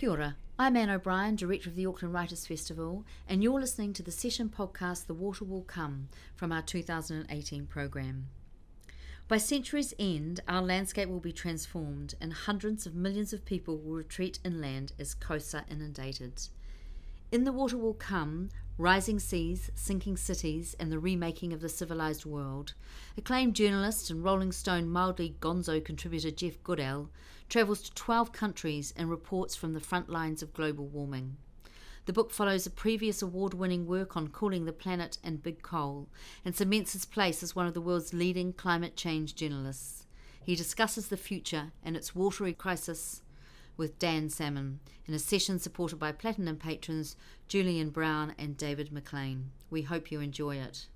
Kia ora. I'm Anne O'Brien, Director of the Auckland Writers Festival, and you're listening to the session podcast The Water Will Come from our 2018 programme. By century's end, our landscape will be transformed and hundreds of millions of people will retreat inland as coasts are inundated. In The Water Will Come, Rising Seas, Sinking Cities, and the Remaking of the Civilized World, acclaimed journalist and Rolling Stone mildly gonzo contributor Jeff Goodell travels to 12 countries and reports from the front lines of global warming. The book follows a previous award winning work on cooling the planet and big coal and cements his place as one of the world's leading climate change journalists. He discusses the future and its watery crisis with Dan Salmon in a session supported by Platinum patrons Julian Brown and David McLean. We hope you enjoy it.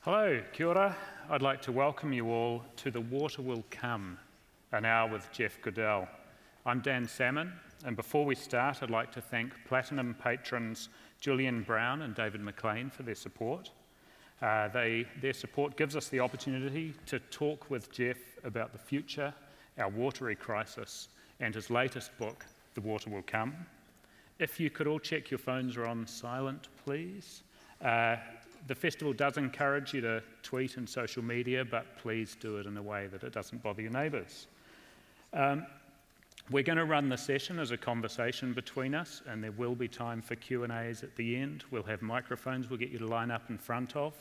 Hello, kia ora. I'd like to welcome you all to The Water Will Come, an hour with Jeff Goodell. I'm Dan Salmon, and before we start, I'd like to thank Platinum patrons Julian Brown and David McLean for their support. Uh, they, their support gives us the opportunity to talk with Jeff about the future, our watery crisis, and his latest book, The Water Will Come. If you could all check your phones are on silent, please. Uh, the festival does encourage you to tweet and social media, but please do it in a way that it doesn't bother your neighbours. Um, we're going to run the session as a conversation between us, and there will be time for Q and A's at the end. We'll have microphones. We'll get you to line up in front of.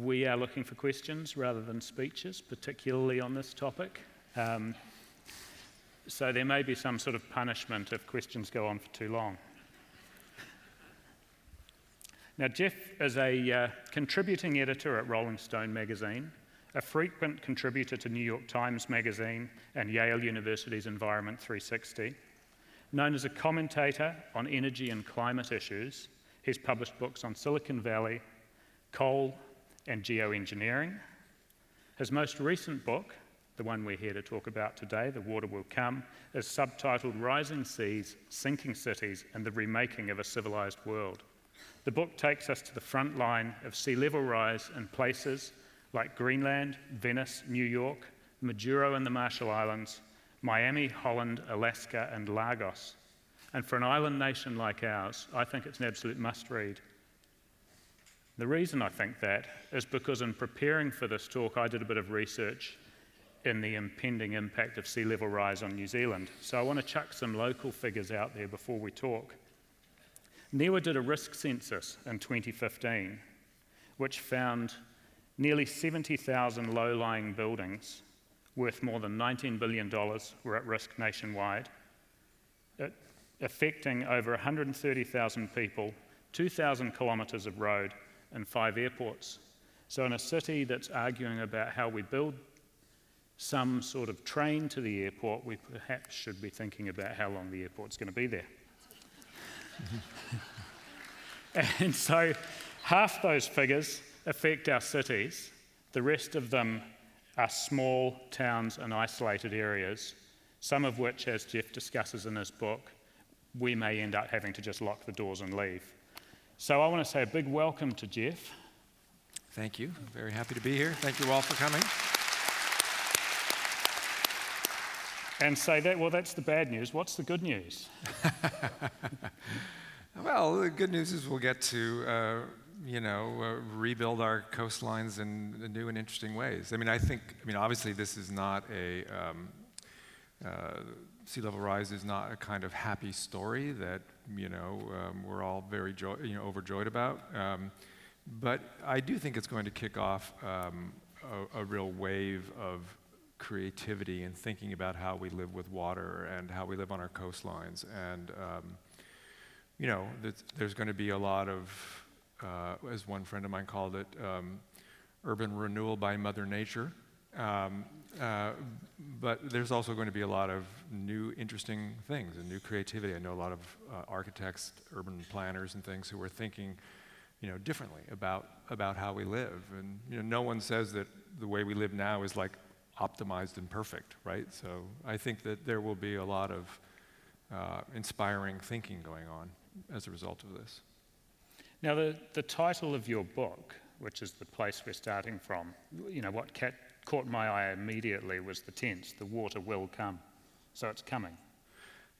We are looking for questions rather than speeches, particularly on this topic. Um, so there may be some sort of punishment if questions go on for too long. Now, Jeff is a uh, contributing editor at Rolling Stone magazine, a frequent contributor to New York Times magazine and Yale University's Environment 360. Known as a commentator on energy and climate issues, he's published books on Silicon Valley, coal, and geoengineering. His most recent book, the one we're here to talk about today, The Water Will Come, is subtitled Rising Seas, Sinking Cities, and the Remaking of a Civilized World. The book takes us to the front line of sea level rise in places like Greenland, Venice, New York, Majuro and the Marshall Islands, Miami, Holland, Alaska, and Lagos. And for an island nation like ours, I think it's an absolute must read. The reason I think that is because in preparing for this talk, I did a bit of research in the impending impact of sea level rise on New Zealand. So I want to chuck some local figures out there before we talk. NIWA did a risk census in 2015, which found nearly 70,000 low lying buildings worth more than $19 billion were at risk nationwide, uh, affecting over 130,000 people, 2,000 kilometres of road, and five airports. So, in a city that's arguing about how we build some sort of train to the airport, we perhaps should be thinking about how long the airport's going to be there. and so half those figures affect our cities, the rest of them are small towns and isolated areas, some of which, as Jeff discusses in his book, we may end up having to just lock the doors and leave. So I want to say a big welcome to Jeff. Thank you. Very happy to be here. Thank you all for coming. And say that, well, that's the bad news. What's the good news? Well, the good news is we'll get to, uh, you know, uh, rebuild our coastlines in, new and interesting ways. I mean, I think, I mean, obviously, this is not a um, uh, sea level rise is not a kind of happy story that you know um, we're all very joy, you know, overjoyed about. Um, but I do think it's going to kick off um, a, a real wave of creativity and thinking about how we live with water and how we live on our coastlines and um, you know, there's going to be a lot of, uh, as one friend of mine called it, um, urban renewal by Mother Nature. Um, uh, but there's also going to be a lot of new, interesting things and new creativity. I know a lot of uh, architects, urban planners, and things who are thinking, you know, differently about about how we live. And you know, no one says that the way we live now is like optimized and perfect, right? So I think that there will be a lot of uh, inspiring thinking going on as a result of this. Now, the, the title of your book, which is the place we're starting from, you know, what caught my eye immediately was the tense, the water will come. So it's coming.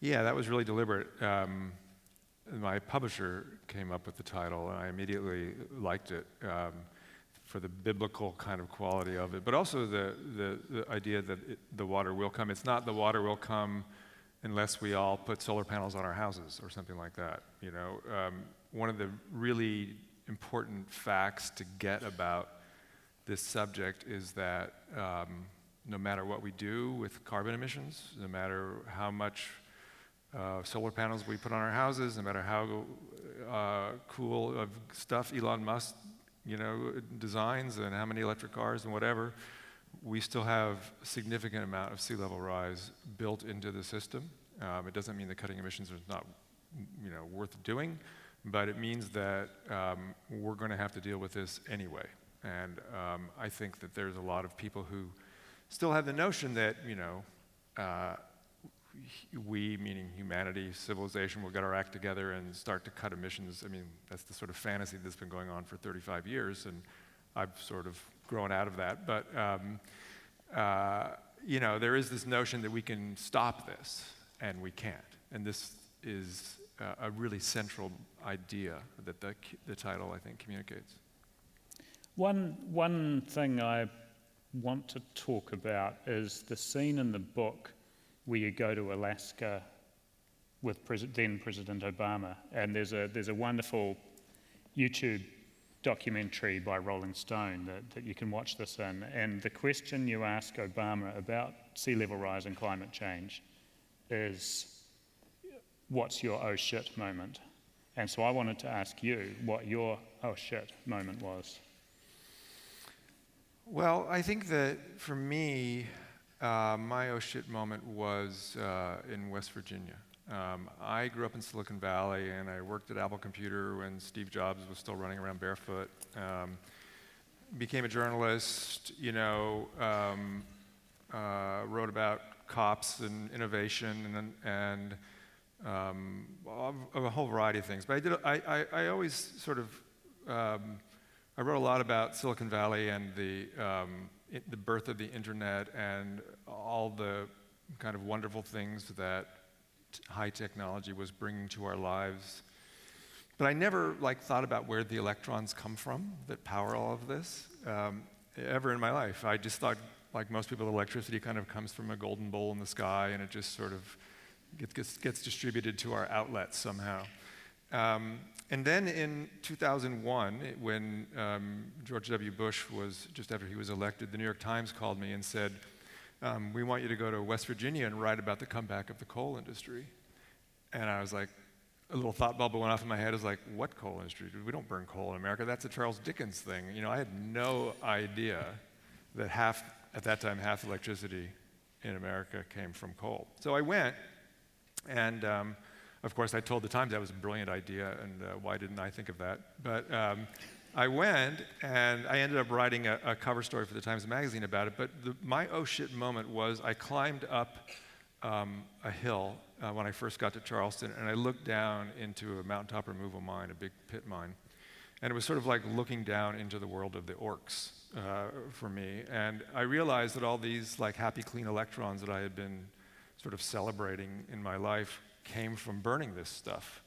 Yeah, that was really deliberate. Um, my publisher came up with the title, and I immediately liked it um, for the biblical kind of quality of it, but also the, the, the idea that it, the water will come. It's not the water will come unless we all put solar panels on our houses or something like that. You know, um, one of the really important facts to get about this subject is that um, no matter what we do with carbon emissions, no matter how much uh, solar panels we put on our houses, no matter how uh, cool of stuff Elon Musk, you know, designs and how many electric cars and whatever, we still have a significant amount of sea level rise built into the system. Um, it doesn't mean that cutting emissions is not, you know, worth doing, but it means that um, we're going to have to deal with this anyway. And um, I think that there's a lot of people who still have the notion that, you know, uh, we, meaning humanity, civilization, will get our act together and start to cut emissions. I mean, that's the sort of fantasy that's been going on for 35 years, and I've sort of grown out of that. But, um, uh, you know, there is this notion that we can stop this, and we can't. And this is uh, a really central idea that the, the title, I think, communicates. One, one thing I want to talk about is the scene in the book where you go to Alaska with Pres- then President Obama, and there's a, there's a wonderful YouTube documentary by Rolling Stone that, that you can watch this in. And the question you ask Obama about sea level rise and climate change is what's your oh shit moment? And so I wanted to ask you what your oh shit moment was. Well, I think that for me, uh, my oh shit moment was uh, in West Virginia. Um, I grew up in Silicon Valley and I worked at Apple Computer when Steve Jobs was still running around barefoot. Um, became a journalist, you know, um, uh, wrote about cops and innovation and, and um, a whole variety of things. But I, did, I, I, I always sort of, um, I wrote a lot about Silicon Valley and the, um, it, the birth of the internet and all the kind of wonderful things that high technology was bringing to our lives. But I never like thought about where the electrons come from that power all of this um, ever in my life. I just thought, like most people, electricity kind of comes from a golden bowl in the sky and it just sort of gets, gets distributed to our outlets somehow. Um, and then in 2001, when um, George W. Bush was, just after he was elected, the New York Times called me and said, um, We want you to go to West Virginia and write about the comeback of the coal industry. And I was like, a little thought bubble went off in my head. I was like, what coal industry? We don't burn coal in America. That's a Charles Dickens thing. You know, I had no idea that half, at that time, half electricity in America came from coal. So I went, and um, of course, I told the Times that was a brilliant idea, and uh, why didn't I think of that? But um, I went, and I ended up writing a, a, cover story for the Times Magazine about it. But the, my oh shit moment was I climbed up um, a hill uh, when I first got to Charleston, and I looked down into a mountaintop removal mine, a big pit mine. And it was sort of like looking down into the world of the orcs uh, for me. And I realized that all these like happy, clean electrons that I had been sort of celebrating in my life came from burning this stuff.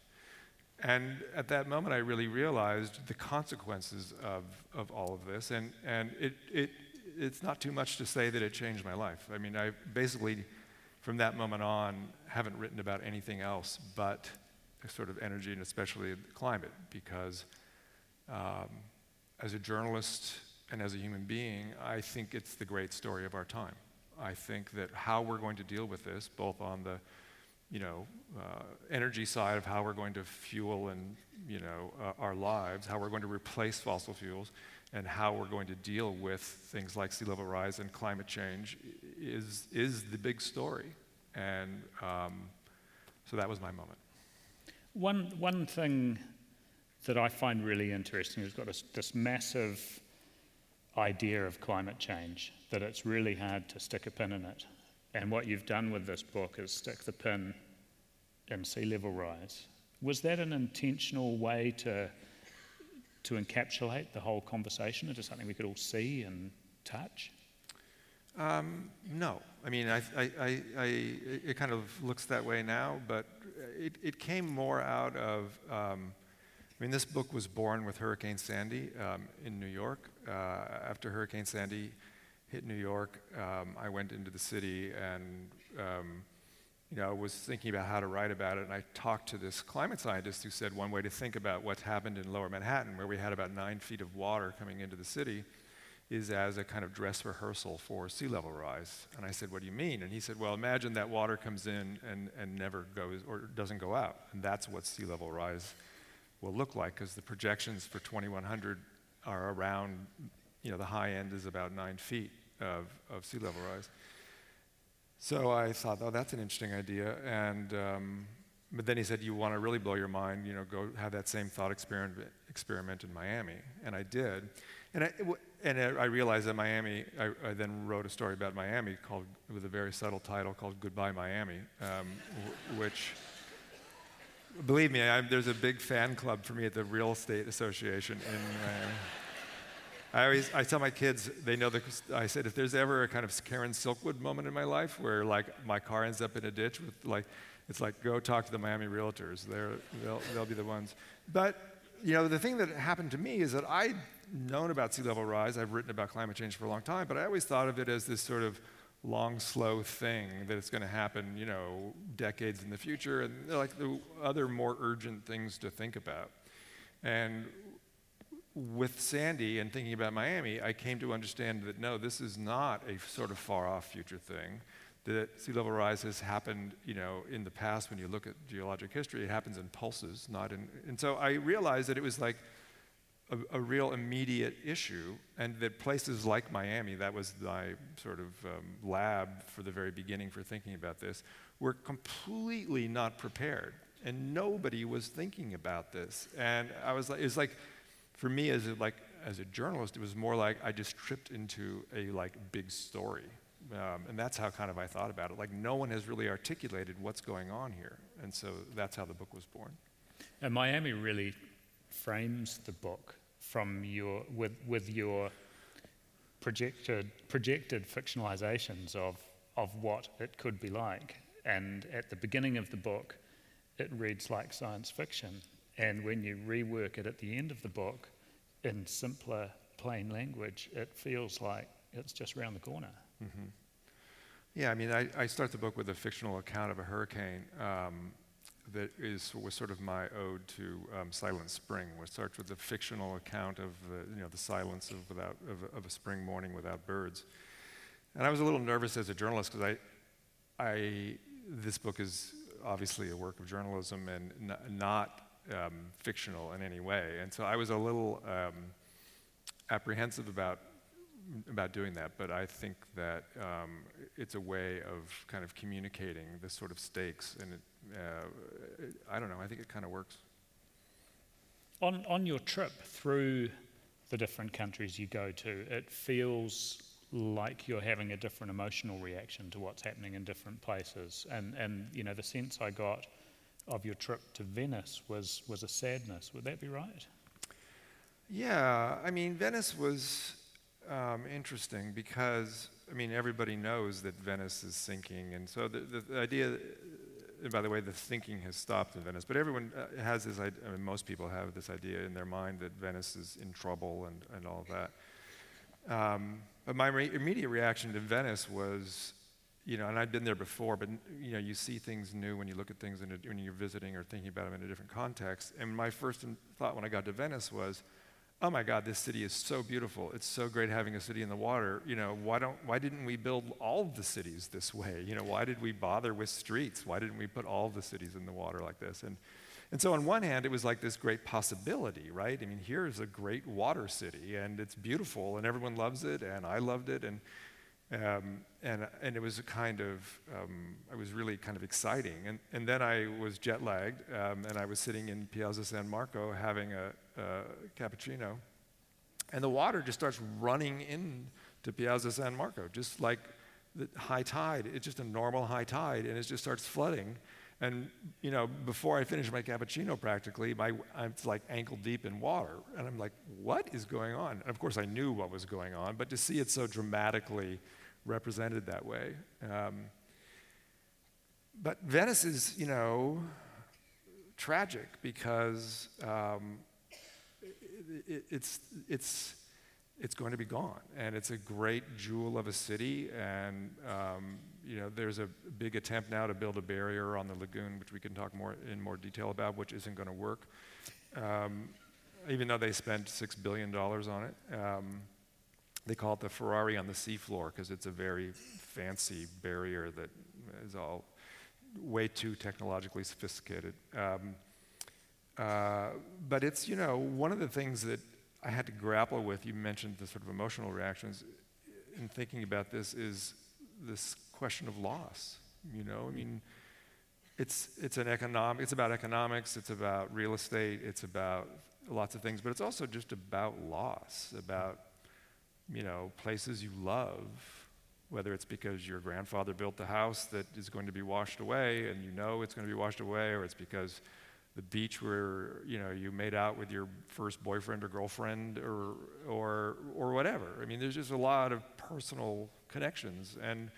And at that moment, I really realized the consequences of, of all of this. And, and it, it, it's not too much to say that it changed my life. I mean, I basically, from that moment on, haven't written about anything else but sort of energy and especially climate because um, as a journalist and as a human being, I think it's the great story of our time. I think that how we're going to deal with this, both on the you know, uh, energy side of how we're going to fuel and, you know, uh, our lives, how we're going to replace fossil fuels, and how we're going to deal with things like sea level rise and climate change is, is the big story. And um, so that was my moment. One, one thing that I find really interesting is got this, this massive idea of climate change, that it's really hard to stick a pin in it. And what you've done with this book is stick the pin in sea level rise. Was that an intentional way to, to encapsulate the whole conversation into something we could all see and touch? Um, no. I mean, I, I, I, it kind of looks that way now, but it, it came more out of. Um, I mean, this book was born with Hurricane Sandy um, in New York. Uh, after Hurricane Sandy hit New York, um, I went into the city and um, you know, was thinking about how to write about it, and I talked to this climate scientist who said one way to think about what's happened in lower Manhattan, where we had about nine feet of water coming into the city, is as a kind of dress rehearsal for sea level rise. And I said, What do you mean? And he said, Well, imagine that water comes in and, and never goes or doesn't go out. And that's what sea level rise will look like, because the projections for 2100 are around, you know, the high end is about nine feet of, of sea level rise. So I thought, oh, that's an interesting idea. And, um, but then he said, you want to really blow your mind, you know, go have that same thought experiment, experiment in Miami. And I did. And I, and I realized that Miami, I, I, then wrote a story about Miami called, with a very subtle title called Goodbye Miami, um, which, believe me, I, there's a big fan club for me at the Real Estate Association in Miami. I always I tell my kids they know the I said if there's ever a kind of Karen Silkwood moment in my life where like my car ends up in a ditch with like it's like go talk to the Miami realtors they're they'll they'll be the ones but you know the thing that happened to me is that I'd known about sea level rise I've written about climate change for a long time but I always thought of it as this sort of long slow thing that it's going to happen you know decades in the future and like the other more urgent things to think about and with Sandy and thinking about Miami, I came to understand that no, this is not a sort of far off future thing. That sea level rise has happened, you know, in the past when you look at geologic history, it happens in pulses, not in. And so I realized that it was like a, a real immediate issue, and that places like Miami, that was my sort of um, lab for the very beginning for thinking about this, were completely not prepared, and nobody was thinking about this. And I was like, it was like for me as a, like as a journalist, it was more like I just tripped into a like big story. Um, and that's how kind of I thought about it. Like no one has really articulated what's going on here, and so that's how the book was born. And Miami really frames the book from your with with your projected projected fictionalizations of of what it could be like. And at the beginning of the book, it reads like science fiction, and when you rework it at the end of the book in simpler, plain language, it feels like it's just around the corner. Mm-hmm. Yeah, I mean, I, I, start the book with a fictional account of a hurricane um, that is was sort of my ode to um, Silent Spring, which starts with a fictional account of the, you know the silence of without of, of, a spring morning without birds. And I was a little nervous as a journalist because I, I this book is obviously a work of journalism and not um, fictional in any way. And so I was a little um, apprehensive about about doing that, but I think that um, it's a way of kind of communicating the sort of stakes, and it, uh, it, I don't know. I think it kind of works. On on your trip through the different countries you go to, it feels like you're having a different emotional reaction to what's happening in different places, and and you know the sense I got of your trip to Venice was, was a sadness. Would that be right? Yeah, I mean, Venice was um, interesting because, I mean, everybody knows that Venice is sinking. And so the, the, the idea, by the way, the thinking has stopped in Venice, but everyone uh, has this idea, I mean, most people have this idea in their mind that Venice is in trouble and, and all that. Um, but my re- immediate reaction to Venice was you know, and I'd been there before, but you know, you see things new when you look at things a, when you're visiting or thinking about them in a different context. And my first thought when I got to Venice was, "Oh my God, this city is so beautiful. It's so great having a city in the water. You know, why don't why didn't we build all the cities this way? You know, why did we bother with streets? Why didn't we put all the cities in the water like this?" And and so on one hand, it was like this great possibility, right? I mean, here's a great water city, and it's beautiful, and everyone loves it, and I loved it, and um, and, and it was a kind of, um, it was really kind of exciting. And, and then I was jet lagged, um, and I was sitting in Piazza San Marco having a, a cappuccino. And the water just starts running into Piazza San Marco, just like the high tide. It's just a normal high tide, and it just starts flooding. And you know, before I finish my cappuccino, practically, my, I'm like ankle deep in water, and I'm like, "What is going on?" And of course, I knew what was going on, but to see it so dramatically represented that way. Um, but Venice is, you know, tragic because um, it, it's, it's, it's going to be gone. And it's a great jewel of a city. And, um, you know, there's a big attempt now to build a barrier on the lagoon, which we can talk more in more detail about, which isn't going to work. Um, even though they spent $6 billion on it. Um, they call it the Ferrari on the seafloor because it's a very fancy barrier that is all way too technologically sophisticated. Um, uh, but it's, you know, one of the things that I had to grapple with, you mentioned the sort of emotional reactions in thinking about this, is this question of loss. You know, I mean, it's, it's an economic, it's about economics, it's about real estate, it's about lots of things, but it's also just about loss, about, you know, places you love, whether it's because your grandfather built the house that is going to be washed away and you know it's going to be washed away, or it's because the beach where you know you made out with your first boyfriend or girlfriend or or or whatever. I mean, there's just a lot of personal connections and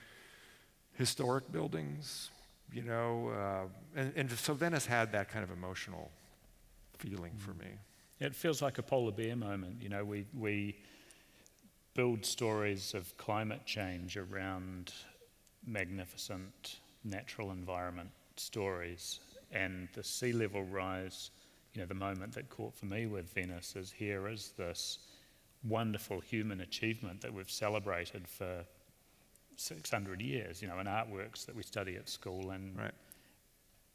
historic buildings, you know, uh, and, and so Venice had that kind of emotional feeling for me. It feels like a polar bear moment. You know, we we build stories of climate change around magnificent natural environment stories and the sea level rise. You know, the moment that caught for me with Venice is here is this wonderful human achievement that we've celebrated for 600 years, you know, in artworks that we study at school and right.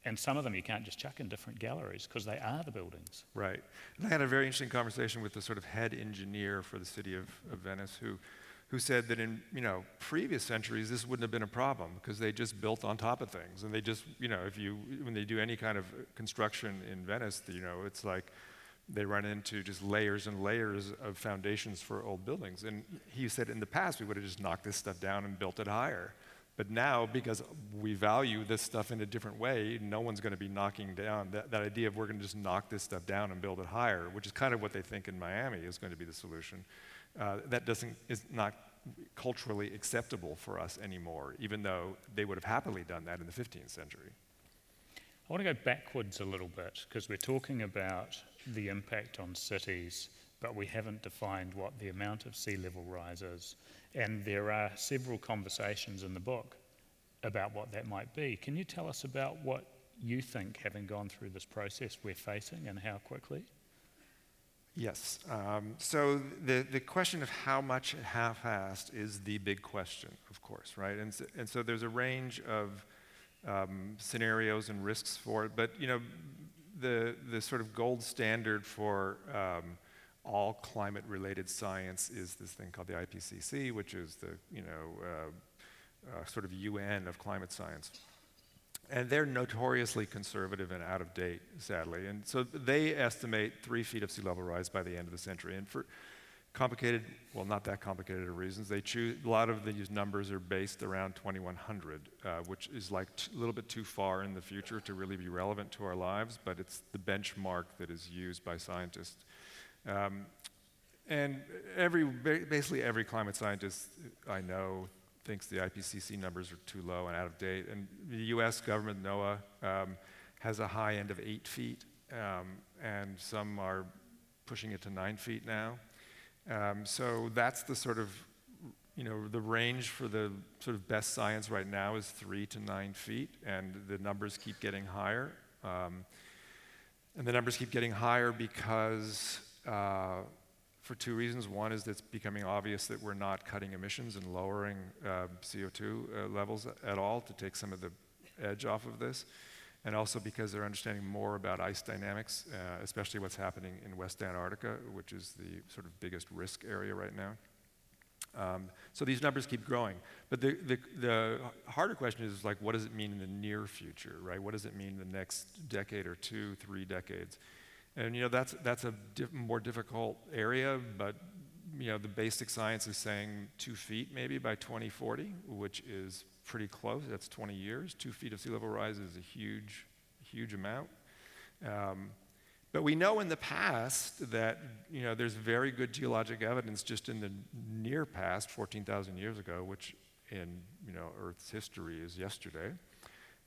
And some of them you can't just chuck in different galleries because they are the buildings. Right. And I had a very interesting conversation with the sort of head engineer for the city of, of Venice who, who said that in you know previous centuries this wouldn't have been a problem because they just built on top of things and they just you know if you when they do any kind of construction in Venice you know it's like they run into just layers and layers of foundations for old buildings and he said in the past we would have just knocked this stuff down and built it higher but now, because we value this stuff in a different way, no one's going to be knocking down that, that idea of we're going to just knock this stuff down and build it higher, which is kind of what they think in Miami is going to be the solution. Uh, that doesn't is not culturally acceptable for us anymore, even though they would have happily done that in the 15th century. I want to go backwards a little bit because we're talking about the impact on cities, but we haven't defined what the amount of sea level rise is. And there are several conversations in the book about what that might be. Can you tell us about what you think, having gone through this process, we're facing and how quickly? Yes. Um, so the, the question of how much and how fast is the big question, of course, right? And so, and so there's a range of um, scenarios and risks for it, but you know, the the sort of gold standard for um, all climate related science is this thing called the IPCC, which is the you know, uh, uh, sort of UN of climate science. And they're notoriously conservative and out of date, sadly. And so they estimate three feet of sea level rise by the end of the century. And for complicated, well, not that complicated of reasons, they choose, a lot of these numbers are based around 2100, uh, which is like a little bit too far in the future to really be relevant to our lives, but it's the benchmark that is used by scientists um, and every, basically every climate scientist I know thinks the IPCC numbers are too low and out of date. And the US government, NOAA, um, has a high end of eight feet, um, and some are pushing it to nine feet now. Um, so that's the sort of, you know, the range for the sort of best science right now is three to nine feet, and the numbers keep getting higher. Um, and the numbers keep getting higher because uh, for two reasons. One is that it's becoming obvious that we're not cutting emissions and lowering uh, CO2 uh, levels at all to take some of the edge off of this. And also because they're understanding more about ice dynamics, uh, especially what's happening in West Antarctica, which is the sort of biggest risk area right now. Um, so these numbers keep growing. But the, the, the, harder question is like, what does it mean in the near future, right? What does it mean the next decade or two, three decades? And you know that's that's a more difficult area, but you know, the basic science is saying two feet maybe by 2040, which is pretty close. That's 20 years. Two feet of sea level rise is a huge, huge amount. Um, but we know in the past that you know, there's very good geologic evidence just in the near past, 14,000 years ago, which in you know, Earth's history is yesterday.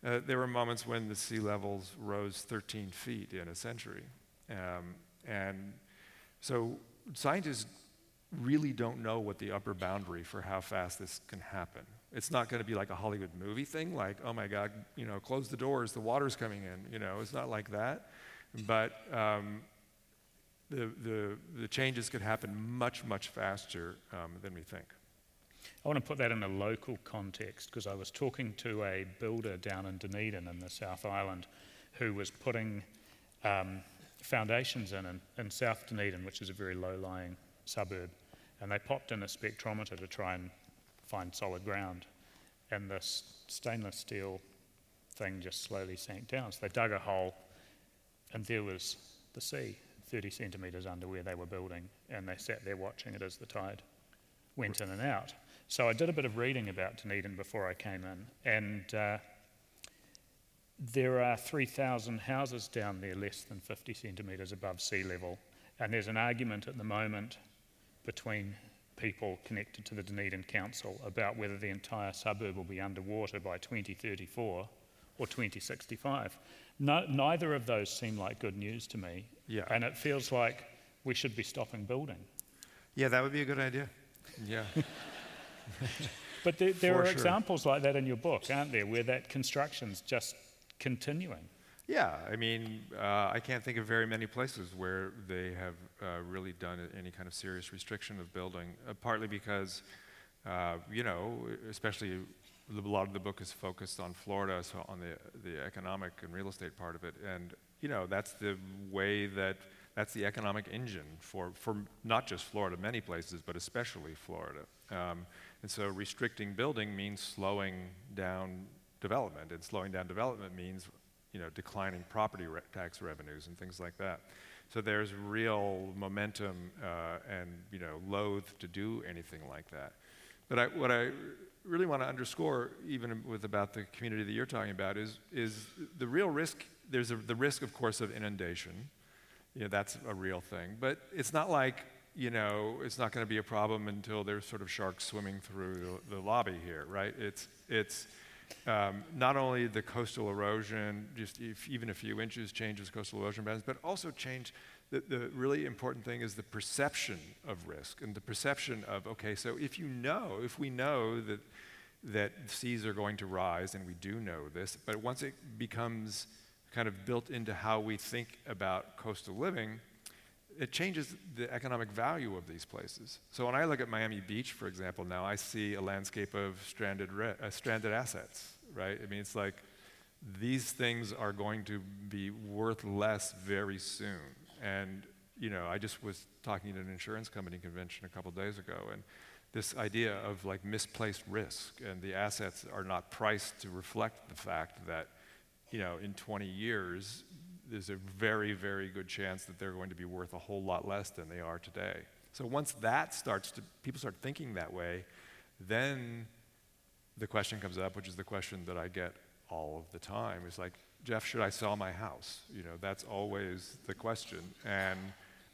Uh, there were moments when the sea levels rose 13 feet in a century. Um, and so scientists really don't know what the upper boundary for how fast this can happen. It's not going to be like a Hollywood movie thing, like, oh my God, you know, close the doors, the water's coming in. You know, it's not like that. But um, the, the, the changes could happen much, much faster um, than we think. I want to put that in a local context because I was talking to a builder down in Dunedin in the South Island who was putting um, foundations in, in, in South Dunedin, which is a very low lying suburb. And they popped in a spectrometer to try and find solid ground. And this stainless steel thing just slowly sank down. So they dug a hole, and there was the sea, 30 centimetres under where they were building. And they sat there watching it as the tide went in and out. So I did a bit of reading about Dunedin before I came in, and uh, there are 3,000 houses down there less than 50 centimetres above sea level, and there's an argument at the moment between people connected to the Dunedin Council about whether the entire suburb will be underwater by 2034 or 2065. No, neither of those seem like good news to me, yeah. and it feels like we should be stopping building. Yeah, that would be a good idea. Yeah. but there, there are sure. examples like that in your book, aren't there, where that construction's just continuing? Yeah, I mean, uh, I can't think of very many places where they have uh, really done any kind of serious restriction of building, uh, partly because, uh, you know, especially a lot of the book is focused on Florida, so on the, the economic and real estate part of it. And, you know, that's the way that, that's the economic engine for, for not just Florida, many places, but especially Florida. Um, and so restricting building means slowing down development, and slowing down development means you know, declining property re tax revenues and things like that. So there's real momentum uh, and you know, loath to do anything like that. But I, what I really want to underscore, even with about the community that you're talking about, is, is the real risk. There's a, the risk, of course, of inundation. You know, that's a real thing. But it's not like you know, it's not going to be a problem until there's sort of sharks swimming through the, the lobby here, right? It's, it's um, not only the coastal erosion, just if, even a few inches changes coastal erosion patterns, but also change. The, the really important thing is the perception of risk and the perception of okay, so if you know, if we know that that seas are going to rise, and we do know this, but once it becomes kind of built into how we think about coastal living, it changes the economic value of these places. So when I look at Miami Beach, for example, now I see a landscape of stranded, uh, stranded assets, right? I mean, it's like these things are going to be worth less very soon. And, you know, I just was talking at an insurance company convention a couple days ago, and this idea of like misplaced risk, and the assets are not priced to reflect the fact that, you know, in 20 years, there's a very, very good chance that they're going to be worth a whole lot less than they are today. So once that starts to, people start thinking that way, then the question comes up, which is the question that I get all of the time, is like, Jeff, should I sell my house? You know, that's always the question. And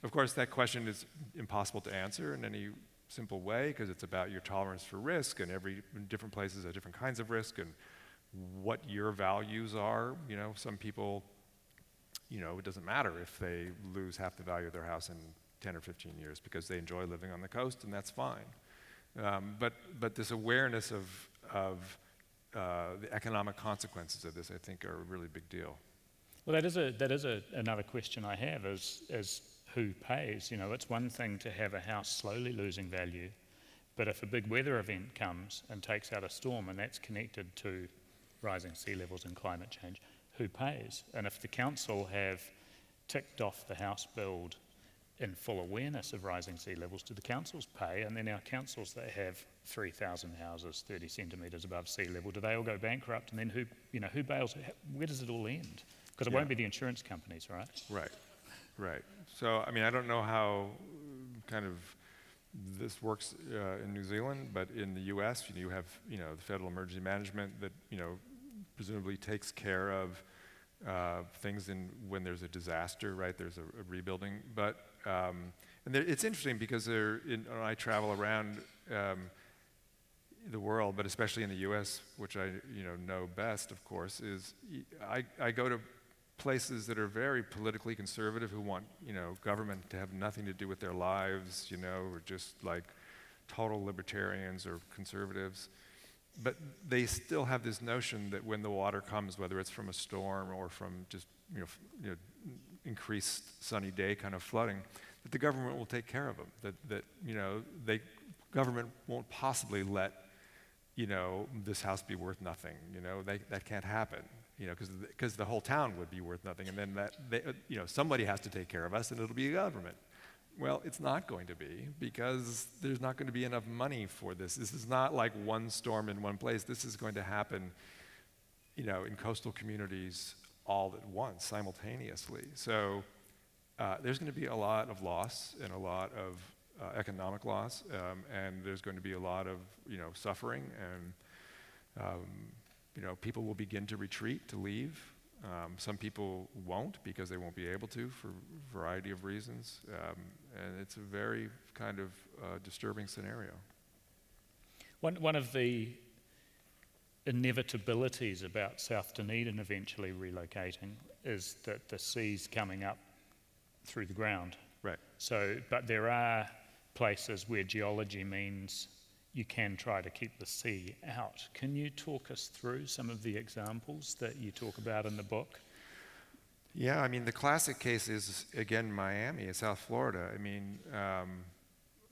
of course, that question is impossible to answer in any simple way because it's about your tolerance for risk, and every different places have different kinds of risk, and what your values are. You know, some people you know, it doesn't matter if they lose half the value of their house in 10 or 15 years because they enjoy living on the coast and that's fine. Um, but, but this awareness of, of uh, the economic consequences of this, I think, are a really big deal. Well, that is, a, that is a, another question I have is, is who pays? You know, it's one thing to have a house slowly losing value, but if a big weather event comes and takes out a storm and that's connected to rising sea levels and climate change, who pays? And if the council have ticked off the house build in full awareness of rising sea levels, do the councils pay? And then our councils that have 3,000 houses 30 centimetres above sea level, do they all go bankrupt? And then who, you know, who bails? Where does it all end? Because it yeah. won't be the insurance companies, right? Right, right. So, I mean, I don't know how kind of this works uh, in New Zealand, but in the U.S., you, know, you have you know the Federal Emergency Management that you know presumably takes care of uh, things in when there's a disaster, right? There's a, a rebuilding, but um, and there, it's interesting because in, I travel around um, the world, but especially in the U.S., which I you know know best, of course, is I, I go to places that are very politically conservative who want you know government to have nothing to do with their lives, you know, or just like total libertarians or conservatives. But they still have this notion that when the water comes, whether it's from a storm or from just you know, you know increased sunny day kind of flooding, that the government will take care of them. That that you know they government won't possibly let you know this house be worth nothing. You know they, that can't happen you know, because the whole town would be worth nothing, and then that, they, uh, you know, somebody has to take care of us, and it'll be a government. Well, it's not going to be because there's not going to be enough money for this. This is not like one storm in one place. This is going to happen, you know, in coastal communities all at once, simultaneously. So uh, there's going to be a lot of loss and a lot of uh, economic loss, um, and there's going to be a lot of, you know, suffering and. Um, you know, people will begin to retreat, to leave. Um, some people won't because they won't be able to for a variety of reasons. Um, and it's a very kind of uh, disturbing scenario. One, one of the inevitabilities about South Dunedin eventually relocating is that the sea's coming up through the ground. Right. So, but there are places where geology means you can try to keep the sea out. Can you talk us through some of the examples that you talk about in the book? Yeah, I mean, the classic case is, again, Miami, South Florida. I mean, um,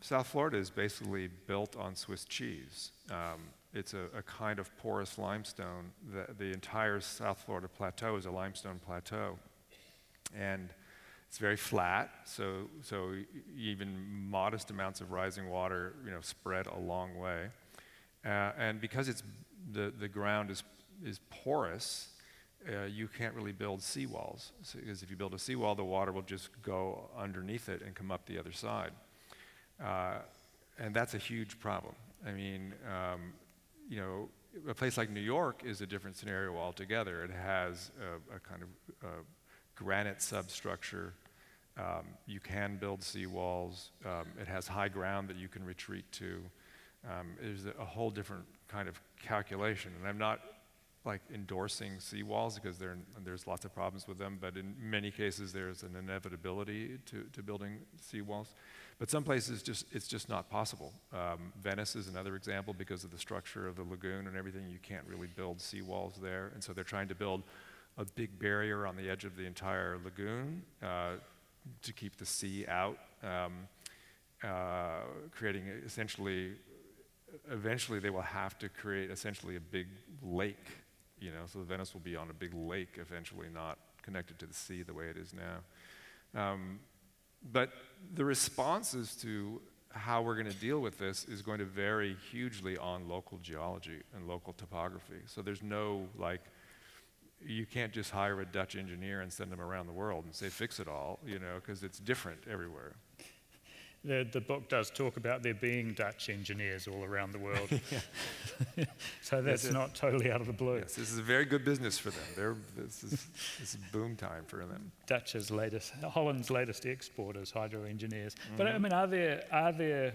South Florida is basically built on Swiss cheese. Um, it's a, a, kind of porous limestone. The, the entire South Florida plateau is a limestone plateau. And it's very flat, so, so even modest amounts of rising water, you know, spread a long way. Uh, and because it's, the, the ground is, is porous, uh, you can't really build seawalls. So, because if you build a seawall, the water will just go underneath it and come up the other side. Uh, and that's a huge problem. I mean, um, you know, a place like New York is a different scenario altogether. It has a, a kind of uh, granite substructure. Um, you can build seawalls. Um, it has high ground that you can retreat to. Um, there's a, whole different kind of calculation. And I'm not like endorsing seawalls because there's lots of problems with them, but in many cases there's an inevitability to, to building seawalls. But some places just it's just not possible. Um, Venice is another example because of the structure of the lagoon and everything. You can't really build seawalls there, and so they're trying to build a big barrier on the edge of the entire lagoon uh, to keep the sea out, um, uh, creating essentially, eventually they will have to create essentially a big lake, you know, so Venice will be on a big lake eventually, not connected to the sea the way it is now. Um, but the responses to how we're going to deal with this is going to vary hugely on local geology and local topography. So there's no like you can't just hire a Dutch engineer and send them around the world and say, fix it all, you know, because it's different everywhere. The, the book does talk about there being Dutch engineers all around the world. so that's yes, not totally out of the blue. Yes, this is a very good business for them. They're, this, is, this is boom time for them. Dutch's latest, Holland's latest exporters, hydro engineers. Mm-hmm. But I mean, are there, are there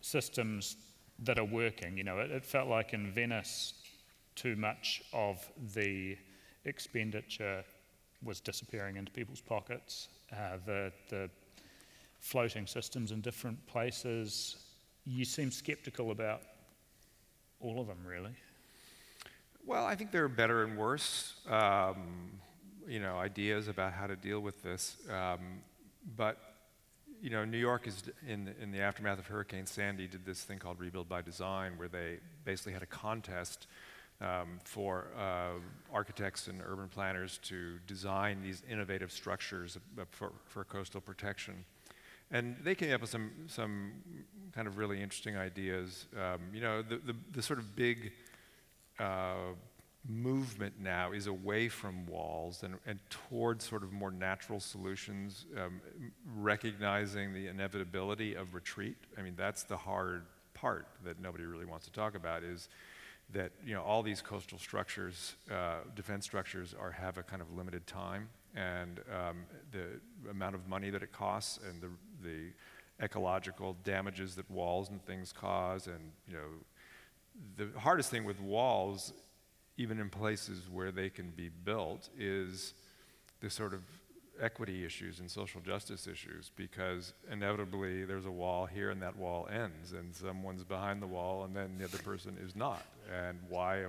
systems that are working? You know, it, it felt like in Venice, too much of the expenditure was disappearing into people's pockets. Uh, the, the floating systems in different places. You seem skeptical about all of them, really. Well, I think there are better and worse, um, you know, ideas about how to deal with this. Um, but you know, New York is in in the aftermath of Hurricane Sandy did this thing called Rebuild by Design, where they basically had a contest um, for uh, architects and urban planners to design these innovative structures for, for coastal protection. And they came up with some, some kind of really interesting ideas. Um, you know, the, the, the, sort of big uh, movement now is away from walls and, and towards sort of more natural solutions, um, recognizing the inevitability of retreat. I mean, that's the hard part that nobody really wants to talk about is that you know all these coastal structures, uh, defense structures, are have a kind of limited time, and um, the amount of money that it costs, and the the ecological damages that walls and things cause, and you know the hardest thing with walls, even in places where they can be built, is the sort of equity issues and social justice issues because inevitably there's a wall here and that wall ends and someone's behind the wall and then the other person is not. And why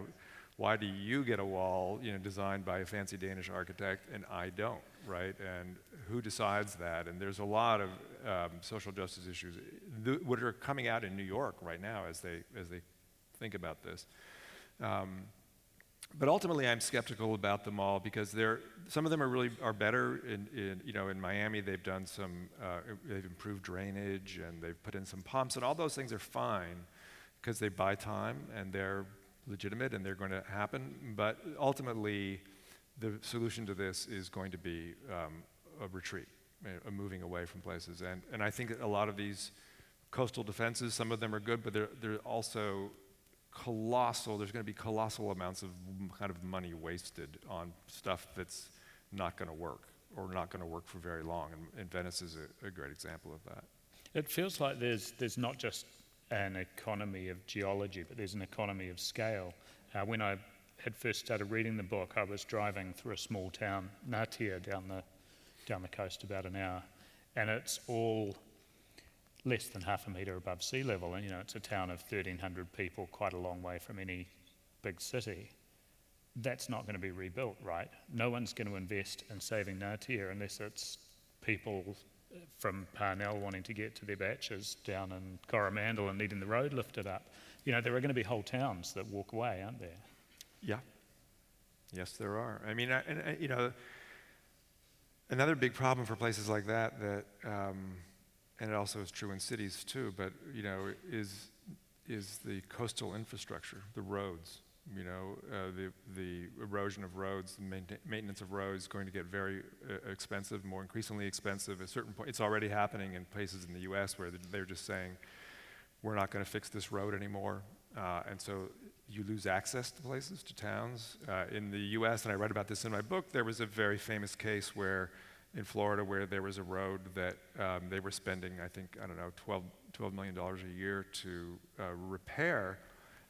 why do you get a wall you know designed by a fancy Danish architect and I don't right? And who decides that? And there's a lot of um, social justice issues th- what are coming out in New York right now as they as they think about this. Um, but ultimately, I'm skeptical about them all because they're, some of them are really are better. In, in you know, in Miami, they've done some, uh, they've improved drainage and they've put in some pumps, and all those things are fine because they buy time and they're legitimate and they're going to happen. But ultimately, the solution to this is going to be um, a retreat, a moving away from places. And, and I think a lot of these coastal defenses, some of them are good, but they're, they're also colossal, there's going to be colossal amounts of kind of money wasted on stuff that's not going to work or not going to work for very long. And, and Venice is a, a, great example of that. It feels like there's, there's not just an economy of geology, but there's an economy of scale. Uh, when I had first started reading the book, I was driving through a small town, Ngatea, down the, down the coast about an hour, and it's all less than half a metre above sea level. And, you know, it's a town of 1,300 people, quite a long way from any big city. That's not going to be rebuilt, right? No one's going to invest in saving Ngatea unless it's people from Parnell wanting to get to their baches down in Coromandel and needing the road lifted up. You know, there are going to be whole towns that walk away, aren't there? Yeah. Yes, there are. I mean, I, and, you know, another big problem for places like that that um, and it also is true in cities too, but you know, is, is the coastal infrastructure, the roads. You know, uh, the, the erosion of roads, the maintenance of roads going to get very uh, expensive, more increasingly expensive. At a certain point, it's already happening in places in the U.S. where they're just saying, we're not going to fix this road anymore. Uh, and so you lose access to places, to towns. Uh, in the US, and I read about this in my book, there was a very famous case where in Florida where there was a road that um, they were spending, I think, I don't know, 12, $12 million a year to uh, repair.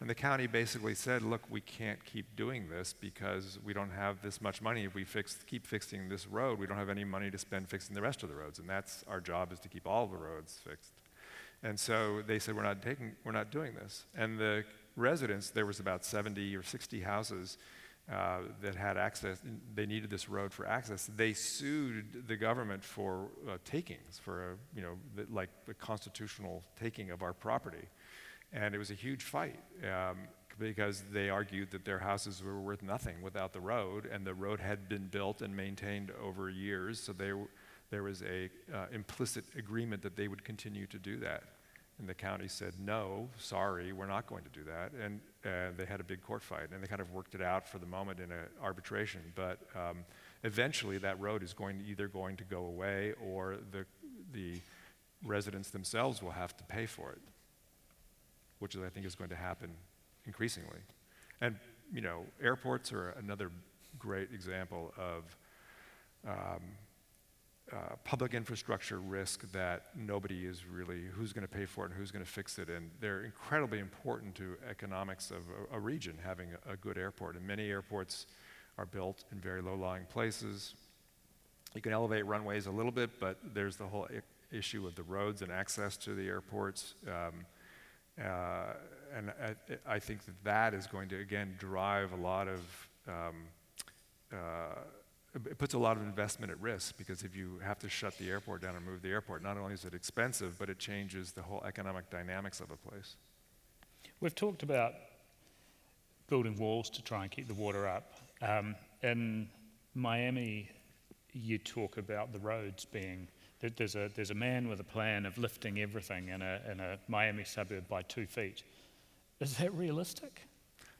And the county basically said, look, we can't keep doing this because we don't have this much money. If we fix, keep fixing this road, we don't have any money to spend fixing the rest of the roads. And that's our job is to keep all the roads fixed. And so they said, we're not, taking, we're not doing this. And the residents, there was about 70 or 60 houses, uh, that had access, they needed this road for access. They sued the government for uh, takings, for a, you know, the, like the constitutional taking of our property. And it was a huge fight um, because they argued that their houses were worth nothing without the road, and the road had been built and maintained over years, so they, there was a uh, implicit agreement that they would continue to do that. And the county said, no, sorry, we're not going to do that. And uh, they had a big court fight. And they kind of worked it out for the moment in arbitration. But um, eventually, that road is going to either going to go away or the, the residents themselves will have to pay for it, which I think is going to happen increasingly. And, you know, airports are another great example of. Um, uh, public infrastructure risk that nobody is really who's going to pay for it and who's going to fix it. And they're incredibly important to economics of a, a region having a, a, good airport. And many airports are built in very low-lying places. You can elevate runways a little bit, but there's the whole issue of the roads and access to the airports. Um, uh, and I, I, think that that is going to again drive a lot of um, uh, it puts a lot of investment at risk because if you have to shut the airport down or move the airport, not only is it expensive, but it changes the whole economic dynamics of a place. We've talked about building walls to try and keep the water up. Um, in Miami, you talk about the roads being there's a there's a man with a plan of lifting everything in a in a Miami suburb by two feet. Is that realistic?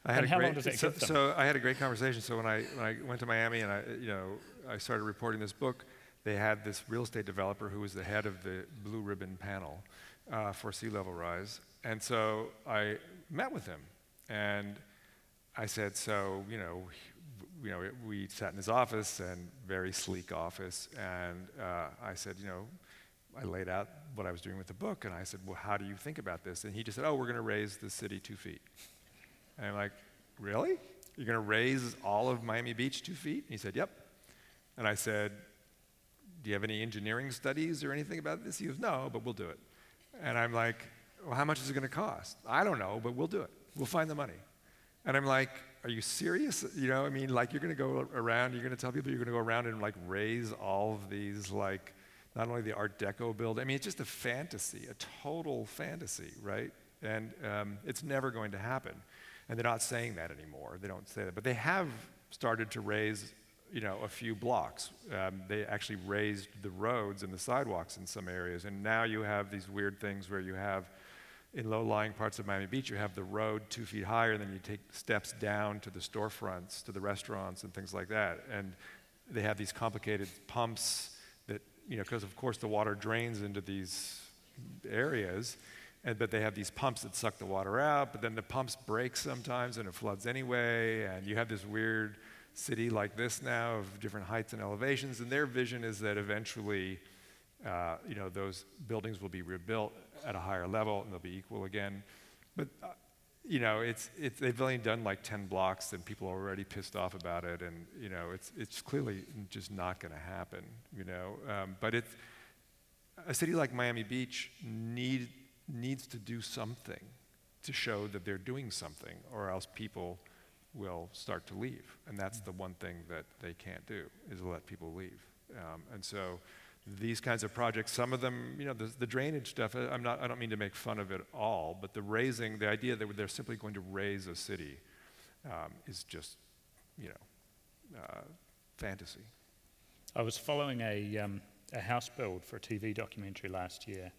I had and a how great, long does that so, them? so I had a great conversation. So when I when I went to Miami and I you know I started reporting this book, they had this real estate developer who was the head of the Blue Ribbon panel uh, for sea level rise, and so I met with him, and I said, so you know, you know, we sat in his office and very sleek office, and uh, I said, you know. I laid out what I was doing with the book, and I said, Well, how do you think about this? And he just said, Oh, we're going to raise the city two feet. And I'm like, Really? You're going to raise all of Miami Beach two feet? And he said, Yep. And I said, Do you have any engineering studies or anything about this? He goes, No, but we'll do it. And I'm like, Well, how much is it going to cost? I don't know, but we'll do it. We'll find the money. And I'm like, Are you serious? You know, I mean, like, you're going to go around, you're going to tell people you're going to go around and like raise all of these, like, not only the Art Deco building, I mean, it's just a fantasy, a total fantasy, right? And um, it's never going to happen. And they're not saying that anymore. They don't say that. But they have started to raise, you know, a few blocks. Um, they actually raised the roads and the sidewalks in some areas. And now you have these weird things where you have, in low-lying parts of Miami Beach, you have the road two feet higher, and then you take steps down to the storefronts, to the restaurants, and things like that. And they have these complicated pumps that, you know, because of course the water drains into these areas, and, but they have these pumps that suck the water out, but then the pumps break sometimes and it floods anyway, and you have this weird city like this now of different heights and elevations, and their vision is that eventually, uh, you know, those buildings will be rebuilt at a higher level and they'll be equal again. But uh, you know, it's, it's, they've only done like 10 blocks and people are already pissed off about it. And, you know, it's, it's clearly just not going to happen, you know. Um, but it's, a city like Miami Beach need, needs to do something to show that they're doing something or else people will start to leave. And that's the one thing that they can't do is let people leave. Um, and so these kinds of projects, some of them, you know, the, the, drainage stuff, uh, I'm not, I don't mean to make fun of it all, but the raising, the idea that they're simply going to raise a city um, is just, you know, uh, fantasy. I was following a, um, a house build for a TV documentary last year,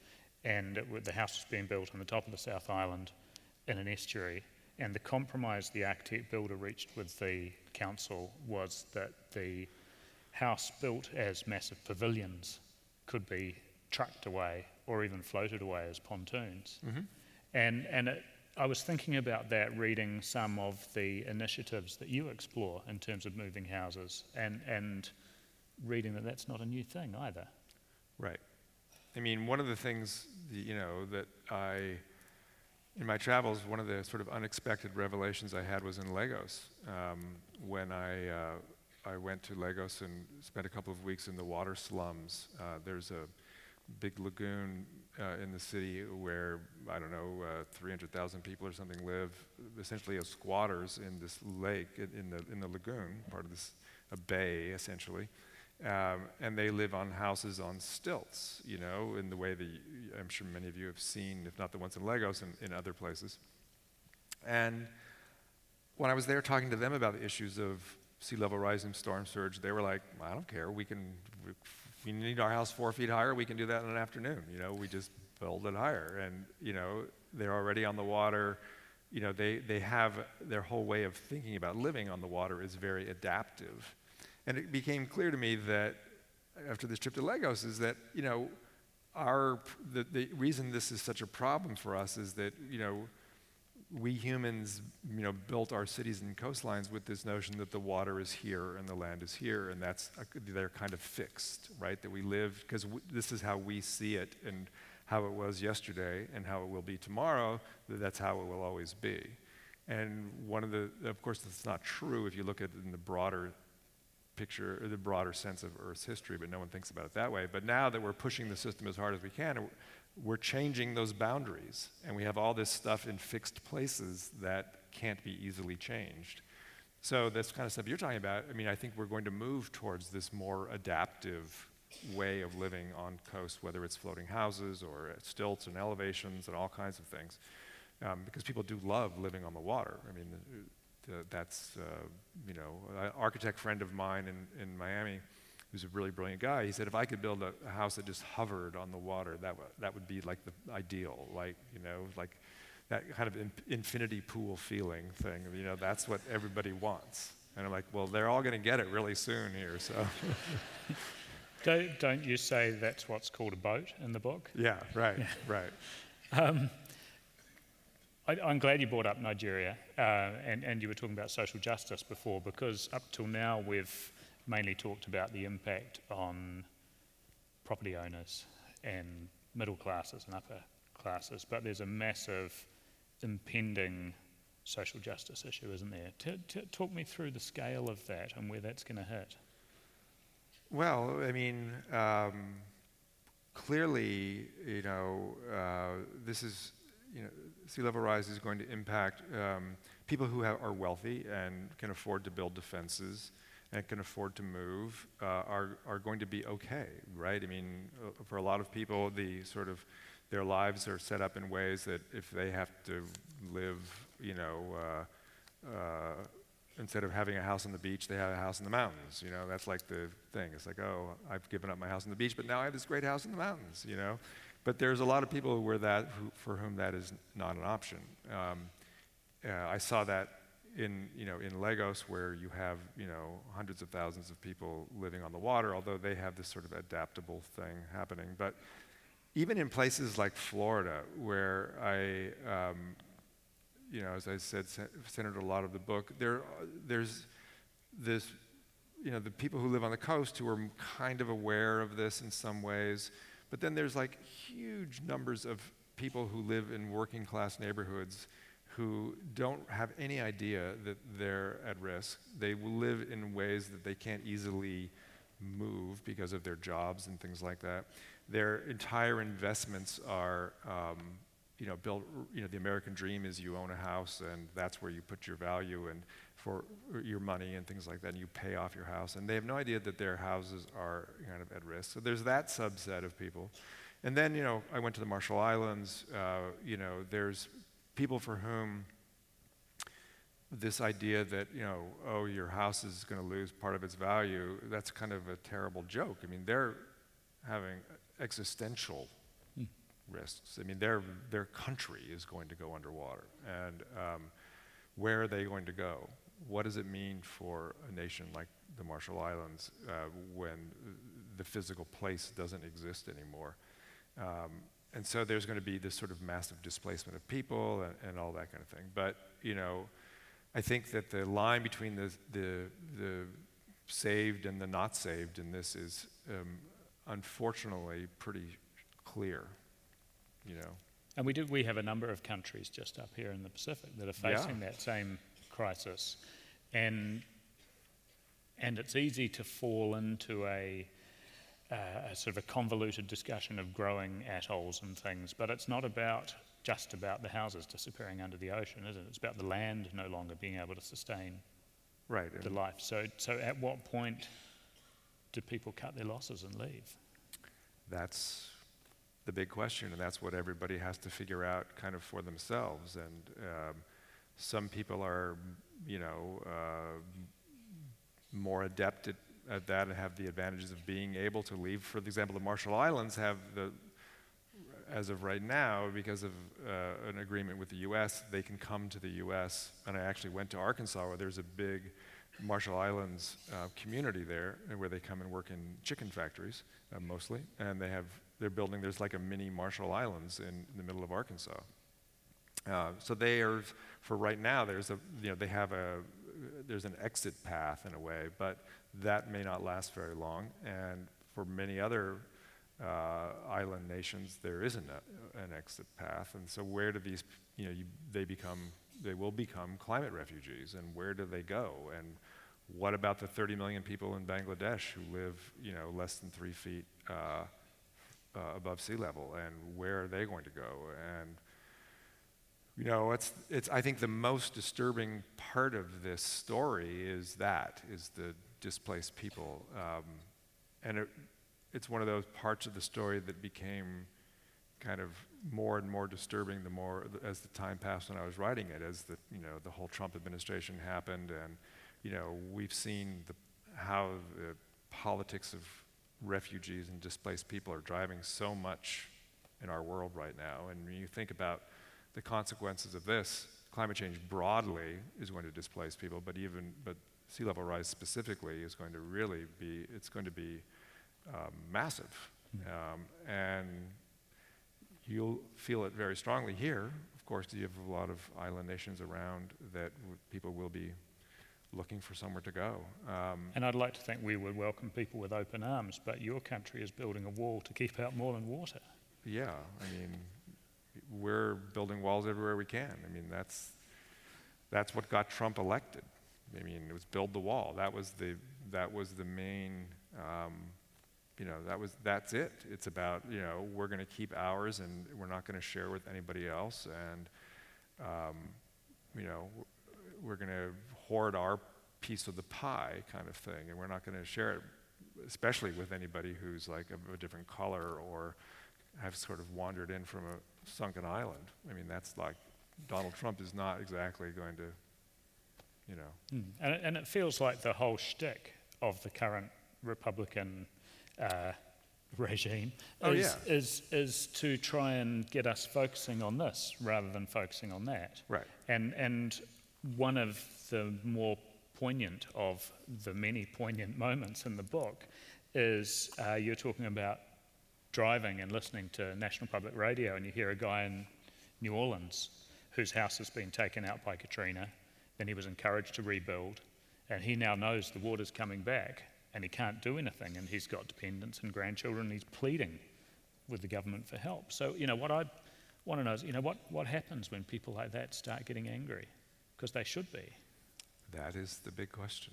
and it, the house was being built on the top of the South Island in an estuary. And the compromise the architect builder reached with the council was that the house built as massive pavilions could be trucked away or even floated away as pontoons. Mm-hmm. And, and it, I was thinking about that reading some of the initiatives that you explore in terms of moving houses and, and reading that that's not a new thing either. Right. I mean, one of the things, you know, that I, in my travels, one of the sort of unexpected revelations I had was in Lagos um, when I uh, I went to Lagos and spent a couple of weeks in the water slums. Uh, there's a big lagoon uh, in the city where, I don't know, uh, 300,000 people or something live, essentially as squatters in this lake, in the, in the lagoon, part of this a bay, essentially. Um, and they live on houses on stilts, you know, in the way that I'm sure many of you have seen, if not the ones in Lagos and in other places. And when I was there talking to them about the issues of sea level rise and storm surge, they were like, I don't care. We can, if we need our house four feet higher, we can do that in an afternoon. You know, we just build it higher. And, you know, they're already on the water. You know, they, they have their whole way of thinking about living on the water is very adaptive. And it became clear to me that after this trip to Lagos is that, you know, our, the, the reason this is such a problem for us is that, you know, we humans, you know, built our cities and coastlines with this notion that the water is here and the land is here, and that's a, they're kind of fixed, right? That we live because this is how we see it and how it was yesterday and how it will be tomorrow. That that's how it will always be. And one of the, of course, that's not true if you look at it in the broader picture, the broader sense of Earth's history, but no one thinks about it that way. But now that we're pushing the system as hard as we can, we're changing those boundaries. And we have all this stuff in fixed places that can't be easily changed. So, this kind of stuff you're talking about, I mean, I think we're going to move towards this more adaptive way of living on coast, whether it's floating houses or stilts and elevations and all kinds of things. Um, because people do love living on the water. I mean, the, that's, uh, you know, an architect friend of mine in, in Miami who's a really brilliant guy, he said, if I could build a, a house that just hovered on the water, that, that would be like the ideal. Like, you know, like that kind of in, infinity pool feeling thing. You know, that's what everybody wants. And I'm like, well, they're all going to get it really soon here. So. don't, don't you say that's what's called a boat in the book? Yeah, right, yeah. right. Um, I, am glad you brought up Nigeria, uh, and, and you were talking about social justice before, because up till now we've mainly talked about the impact on property owners and middle classes and upper classes, but there's a massive impending social justice issue, isn't there? T- t- talk me through the scale of that and where that's going to hit. Well, I mean, um, clearly, you know, uh, this is, you know, sea level rise is going to impact um, people who have, are wealthy and can afford to build defenses and can afford to move uh, are, are going to be okay, right? I mean, uh, for a lot of people, the sort of their lives are set up in ways that if they have to live, you know, uh, uh, instead of having a house on the beach, they have a house in the mountains. You know, that's like the thing. It's like, oh, I've given up my house on the beach, but now I have this great house in the mountains. You know, but there's a lot of people where that, who, for whom that is not an option. Um, uh, I saw that in, you know, in Lagos, where you have you know, hundreds of thousands of people living on the water, although they have this sort of adaptable thing happening. But even in places like Florida, where I, um, you know, as I said, centered a lot of the book, there, there's this, you know, the people who live on the coast who are kind of aware of this in some ways, but then there's like huge numbers of people who live in working class neighborhoods who don't have any idea that they're at risk. They live in ways that they can't easily move because of their jobs and things like that. Their entire investments are, um, you know, built. You know, the American dream is you own a house and that's where you put your value and for your money and things like that, and you pay off your house. And they have no idea that their houses are kind of at risk. So there's that subset of people. And then, you know, I went to the Marshall Islands. Uh, you know, there's people for whom this idea that, you know, oh, your house is going to lose part of its value, that's kind of a terrible joke. I mean, they're having existential hmm. risks. I mean, their, their country is going to go underwater. And um, where are they going to go? What does it mean for a nation like the Marshall Islands uh, when the physical place doesn't exist anymore? Um, and so there's going to be this sort of massive displacement of people and, and, all that kind of thing. But, you know, I think that the line between the, the, the saved and the not saved in this is um, unfortunately pretty clear, you know. And we do, we have a number of countries just up here in the Pacific that are facing yeah. that same crisis. And, and it's easy to fall into a, uh, a sort of a convoluted discussion of growing atolls and things, but it's not about just about the houses disappearing under the ocean, is it? It's about the land no longer being able to sustain right, the life. So, so at what point do people cut their losses and leave? That's the big question, and that's what everybody has to figure out kind of for themselves. And um, some people are, you know, uh, more adept at, at, that and have the advantages of being able to leave. For example, the Marshall Islands have the, as of right now, because of uh, an agreement with the U.S., they can come to the U.S. And I actually went to Arkansas, where there's a big Marshall Islands uh, community there, where they come and work in chicken factories uh, mostly, and they have they're building. There's like a mini Marshall Islands in, in the middle of Arkansas. Uh, so they are for right now. There's a you know they have a there's an exit path in a way, but that may not last very long. And for many other uh, island nations, there isn't a, an exit path. And so where do these you know you, they become they will become climate refugees, and where do they go? And what about the 30 million people in Bangladesh who live, you know, less than three feet uh, uh, above sea level, and where are they going to go? And you know, it's, it's, I think the most disturbing part of this story is that, is the displaced people. Um, and it, it's one of those parts of the story that became kind of more and more disturbing the more as the time passed when I was writing it, as the you know the whole Trump administration happened, and you know we've seen the, how the politics of refugees and displaced people are driving so much in our world right now. And when you think about the consequences of this, climate change broadly is going to displace people, but even but sea level rise specifically is going to really be it's going to be um, massive, mm. um, and you'll feel it very strongly here. Of course, you have a lot of island nations around that people will be looking for somewhere to go. Um, and I'd like to think we would welcome people with open arms, but your country is building a wall to keep out more than water. Yeah, I mean, we're building walls everywhere we can. I mean, that's, that's what got Trump elected. I mean, it was build the wall. That was the, that was the main, um, you know, that was, that's it. It's about, you know, we're going to keep ours and we're not going to share with anybody else. And, um, you know, we're going to hoard our piece of the pie kind of thing. And we're not going to share it, especially with anybody who's like of a different color or have sort of wandered in from a sunken island. I mean, that's like Donald Trump is not exactly going to, you know. Mm. And, and, it feels like the whole shtick of the current Republican uh, regime oh, is, yeah. is, is to try and get us focusing on this rather than focusing on that. Right. And, and one of the more poignant of the many poignant moments in the book is uh, you're talking about driving and listening to National Public Radio, and you hear a guy in New Orleans whose house has been taken out by Katrina, then he was encouraged to rebuild, and he now knows the water's coming back, and he can't do anything, and he's got dependents and grandchildren, and he's pleading with the government for help. So, you know, what I want to know is, you know, what, what happens when people like that start getting angry? Because they should be. That is the big question.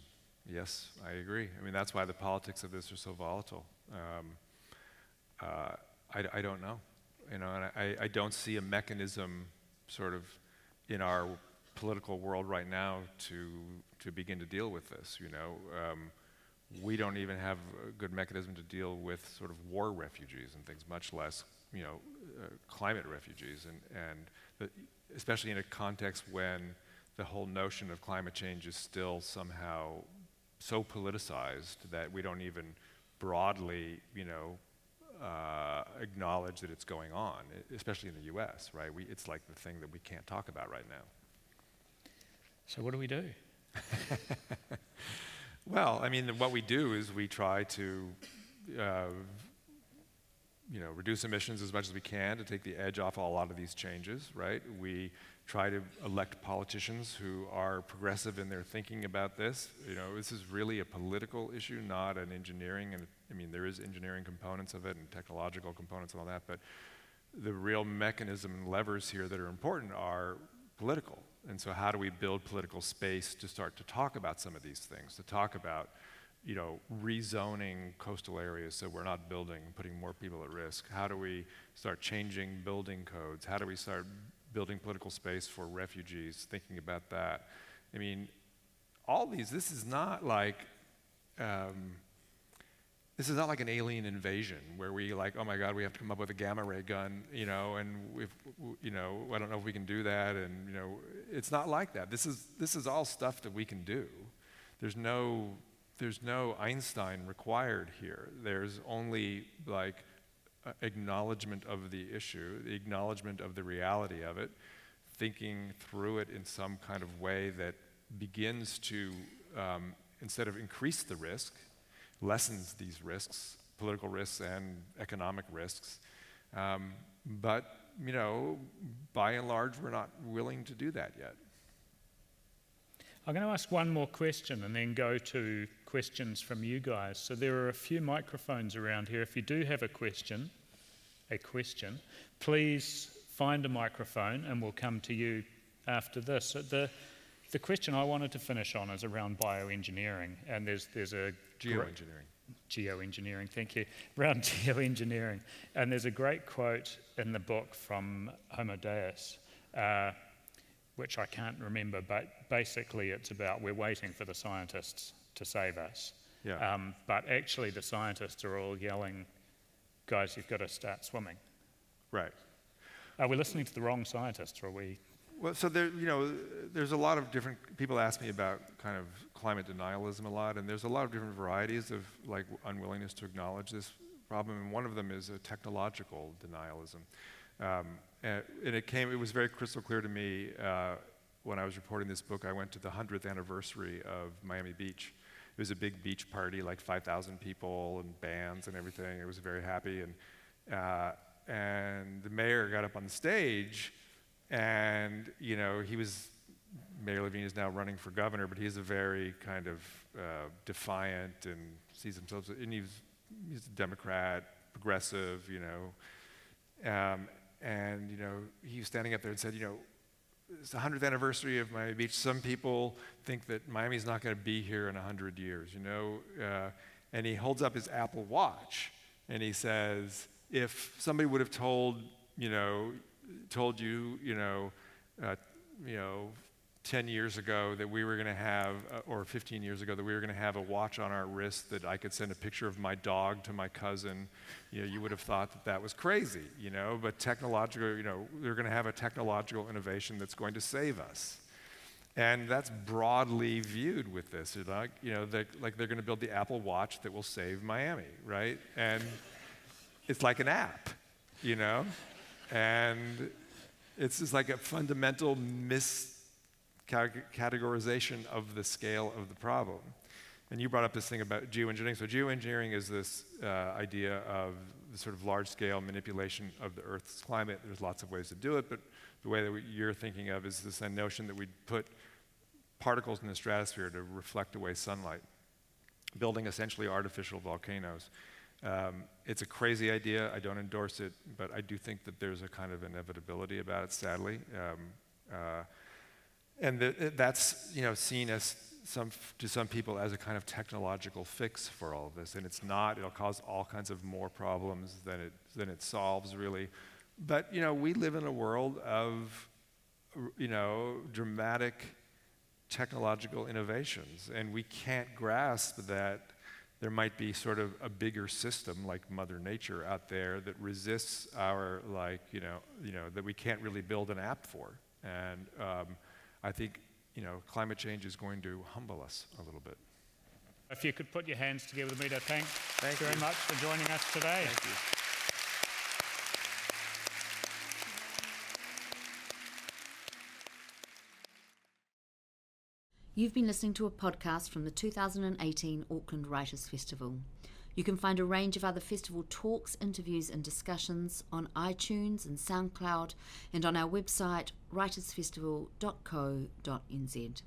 Yes, I agree. I mean, that's why the politics of this are so volatile. Um, uh, I, I, don't know. You know, and I, I don't see a mechanism sort of in our political world right now to, to begin to deal with this. You know, um, we don't even have a good mechanism to deal with sort of war refugees and things, much less, you know, uh, climate refugees. And, and the, especially in a context when the whole notion of climate change is still somehow so politicized that we don't even broadly, you know, uh, acknowledge that it's going on, especially in the U.S. Right? We, it's like the thing that we can't talk about right now. So what do we do? well, I mean, what we do is we try to, uh, you know, reduce emissions as much as we can to take the edge off a lot of these changes. Right? We try to elect politicians who are progressive in their thinking about this. You know, this is really a political issue, not an engineering. And I mean, there is engineering components of it and technological components and all that, but the real mechanism and levers here that are important are political. And so, how do we build political space to start to talk about some of these things? To talk about, you know, rezoning coastal areas so we're not building, putting more people at risk. How do we start changing building codes? How do we start building political space for refugees, thinking about that. I mean, all these, this is not like, um, this is not like an alien invasion where we like, oh my God, we have to come up with a gamma ray gun, you know, and if, you know, I don't know if we can do that, and you know, it's not like that. This is this is all stuff that we can do. There's no there's no Einstein required here. There's only like acknowledgement of the issue, the acknowledgement of the reality of it, thinking through it in some kind of way that begins to, um, instead of increase the risk, lessens these risks, political risks and economic risks. Um, but, you know, by and large, we're not willing to do that yet. I'm going to ask one more question and then go to questions from you guys. So there are a few microphones around here. If you do have a question, a question, please find a microphone and we'll come to you after this. So the, the question I wanted to finish on is around bioengineering, and there's, there's a geoengineering. Geoengineering, thank you. Around geoengineering. And there's a great quote in the book from Homo Deus. Uh, which I can't remember, but basically it's about we're waiting for the scientists to save us. Yeah. Um, but actually, the scientists are all yelling, guys, you've got to start swimming. Right. Are we listening to the wrong scientists, or are we? Well, so there, you know, there's a lot of different people ask me about kind of climate denialism a lot, and there's a lot of different varieties of like unwillingness to acknowledge this problem, and one of them is a technological denialism. Um, and, and, it came, it was very crystal clear to me uh, when I was reporting this book. I went to the 100th anniversary of Miami Beach. It was a big beach party, like 5,000 people and bands and everything. It was very happy. And, uh, and the mayor got up on the stage, and, you know, he was, Mayor Levine is now running for governor, but he's a very kind of uh, defiant and sees himself, and he's, he's a Democrat, progressive, you know. Um, and, you know, he was standing up there and said, you know, it's the 100th anniversary of Miami Beach. Some people think that Miami's not going to be here in 100 years, you know. Uh, and he holds up his Apple Watch and he says, if somebody would have told, you know, told you, you know, uh, you know, 10 years ago that we were going to have, uh, or 15 years ago, that we were going to have a watch on our wrist that I could send a picture of my dog to my cousin, you know, you would have thought that that was crazy, you know, but technological, you know, we're going to have a technological innovation that's going to save us. And that's broadly viewed with this. Like, you know, like they're going to build the Apple Watch that will save Miami, right? And it's like an app, you know? And it's just like a fundamental mis categorization of the scale of the problem. And you brought up this thing about geoengineering. So, geoengineering is this uh, idea of the sort of large scale manipulation of the Earth's climate. There's lots of ways to do it, but the way that we, you're thinking of is this notion that we'd put particles in the stratosphere to reflect away sunlight, building essentially artificial volcanoes. Um, it's a crazy idea. I don't endorse it, but I do think that there's a kind of inevitability about it, sadly. Um, uh, and the, that's you know, seen as some, to some people as a kind of technological fix for all of this. And it's not. It'll cause all kinds of more problems than it, than it solves, really. But you know, we live in a world of you know, dramatic technological innovations. And we can't grasp that there might be sort of a bigger system like Mother Nature out there that resists our, like, you know, you know that we can't really build an app for. And um, I think you know, climate change is going to humble us a little bit. If you could put your hands together with me to thank, thank you very much for joining us today. Thank you. You've been listening to a podcast from the 2018 Auckland Writers Festival. You can find a range of other festival talks, interviews, and discussions on iTunes and SoundCloud and on our website writersfestival.co.nz.